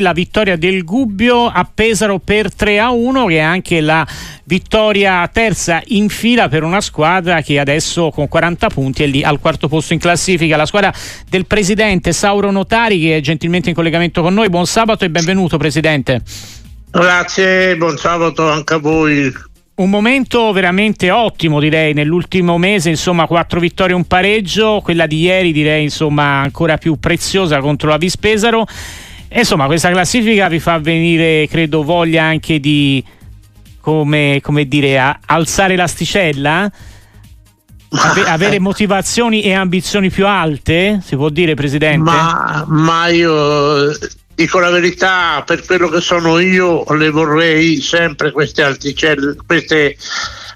la vittoria del Gubbio a Pesaro per 3 a 1 che è anche la vittoria terza in fila per una squadra che adesso con 40 punti è lì al quarto posto in classifica. La squadra del presidente Sauro Notari che è gentilmente in collegamento con noi. Buon sabato e benvenuto presidente. Grazie buon sabato anche a voi. Un momento veramente ottimo direi nell'ultimo mese insomma quattro vittorie un pareggio quella di ieri direi insomma ancora più preziosa contro la Vispesaro insomma, questa classifica vi fa venire, credo, voglia anche di, come, come dire, alzare l'asticella? Ave- avere motivazioni e ambizioni più alte, si può dire, Presidente? Ma, ma io dico la verità, per quello che sono io, le vorrei sempre queste alticelle, queste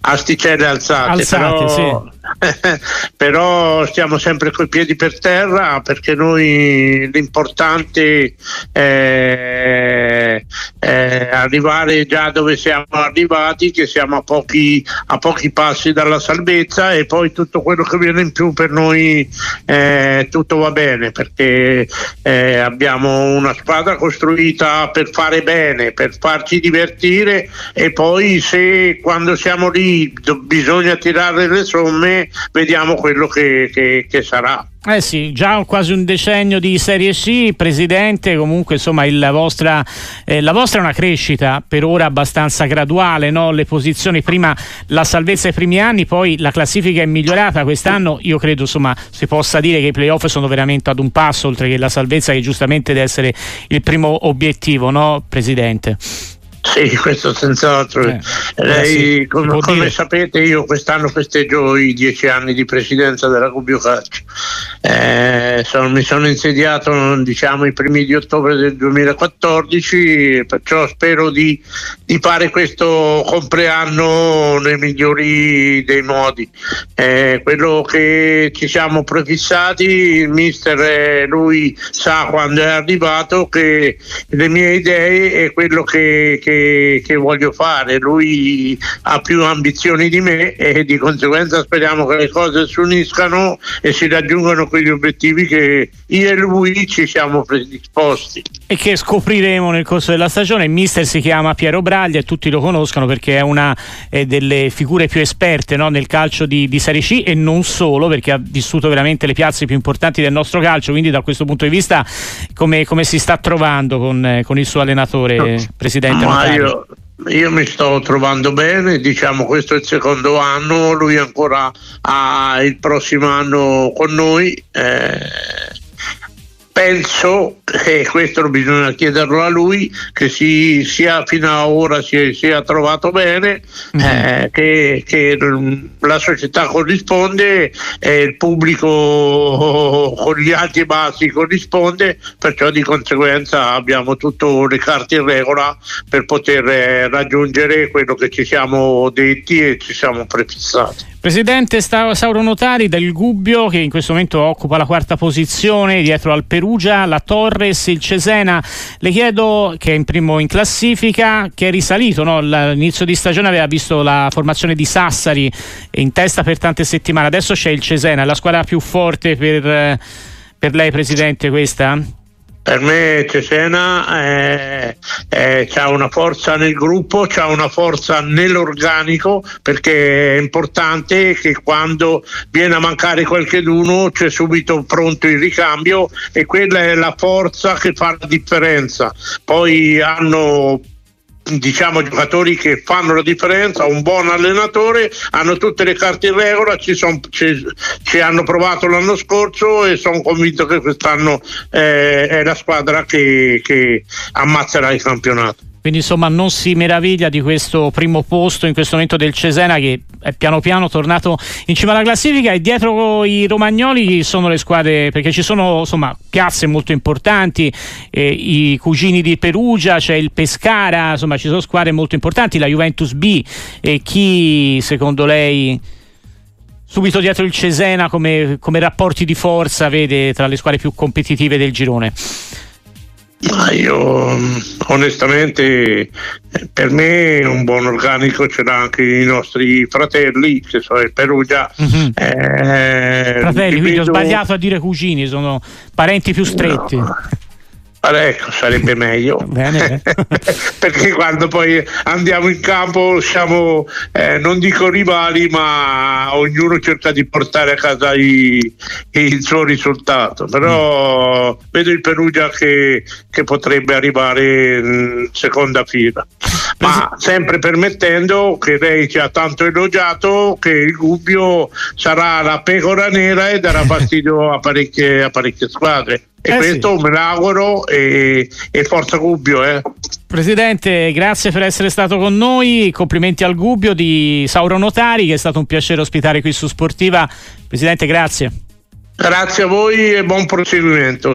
asticelle alzate. alzate però... sì però stiamo sempre coi piedi per terra perché noi l'importante è, è arrivare già dove siamo arrivati, che siamo a pochi, a pochi, passi dalla salvezza e poi tutto quello che viene in più per noi eh, tutto va bene perché eh, abbiamo una squadra costruita per fare bene, per farci divertire e poi se quando siamo lì bisogna tirare le somme vediamo quello che, che, che sarà. Eh sì, già quasi un decennio di Serie C, Presidente, comunque insomma vostra, eh, la vostra è una crescita per ora abbastanza graduale, no? le posizioni prima la salvezza ai primi anni, poi la classifica è migliorata quest'anno, io credo insomma si possa dire che i playoff sono veramente ad un passo oltre che la salvezza che giustamente deve essere il primo obiettivo, no Presidente? Sì, questo senz'altro. Eh, Lei, sì, come, come sapete, io quest'anno festeggio i dieci anni di presidenza della Gubbio Calcio. Eh, sono, mi sono insediato diciamo, i primi di ottobre del 2014, perciò spero di, di fare questo compleanno nei migliori dei modi. Eh, quello che ci siamo prefissati, il mister, eh, lui sa quando è arrivato che le mie idee e quello che, che che, voglio fare, lui ha più ambizioni di me e di conseguenza speriamo che le cose si uniscano e si raggiungano quegli obiettivi che io e lui ci siamo predisposti. E che scopriremo nel corso della stagione. Il mister si chiama Piero Braglia e tutti lo conoscono perché è una eh, delle figure più esperte no, nel calcio di, di Serie C e non solo perché ha vissuto veramente le piazze più importanti del nostro calcio, quindi da questo punto di vista come, come si sta trovando con, eh, con il suo allenatore, no. Presidente? Ma io, io, mi sto trovando bene, diciamo questo è il secondo anno, lui ancora ha il prossimo anno con noi. Eh, penso, e questo bisogna chiederlo a lui, che si, sia fino ad ora si sia trovato bene, mm-hmm. eh, che, che, la società corrisponde e il pubblico con gli alti e bassi corrisponde, perciò di conseguenza abbiamo tutte le carte in regola per poter raggiungere quello che ci siamo detti e ci siamo prefissati. Presidente Sauro Notari del Gubbio che in questo momento occupa la quarta posizione dietro al Perugia, la Torres, il Cesena. Le chiedo che è in primo in classifica, che è risalito, no? l'inizio di stagione aveva visto la formazione di Sassari in testa per tante settimane, adesso c'è il Cesena, la squadra più forte per, per lei Presidente questa? Per me Cesena eh, eh, ha una forza nel gruppo, ha una forza nell'organico perché è importante che quando viene a mancare qualcheduno c'è subito pronto il ricambio e quella è la forza che fa la differenza. Poi hanno diciamo giocatori che fanno la differenza, un buon allenatore, hanno tutte le carte in regola, ci, son, ci, ci hanno provato l'anno scorso e sono convinto che quest'anno eh, è la squadra che, che ammazzerà il campionato. Quindi insomma non si meraviglia di questo primo posto in questo momento del Cesena che è piano piano tornato in cima alla classifica e dietro i romagnoli sono le squadre perché ci sono insomma piazze molto importanti, eh, i cugini di Perugia, c'è il Pescara, insomma ci sono squadre molto importanti, la Juventus B e chi secondo lei subito dietro il Cesena come, come rapporti di forza vede tra le squadre più competitive del girone? Ma io onestamente per me un buon organico ce l'ha anche i nostri fratelli, che sono il Perugia. Mm-hmm. Eh, fratelli, quindi ho sbagliato a dire cugini, sono parenti più stretti. No. Allora, ecco, sarebbe meglio. Bene. Perché quando poi andiamo in campo siamo, eh, non dico rivali, ma ognuno cerca di portare a casa i, il suo risultato. Però mm. vedo il Perugia che, che potrebbe arrivare in seconda fila. Ma sempre permettendo che lei ci ha tanto elogiato che il Gubbio sarà la pecora nera e darà fastidio a parecchie, a parecchie squadre e eh questo sì. me l'auguro e, e forza Gubbio. Eh. Presidente, grazie per essere stato con noi. Complimenti al Gubbio di Sauro Notari, che è stato un piacere ospitare qui su Sportiva. Presidente, grazie. Grazie a voi e buon proseguimento.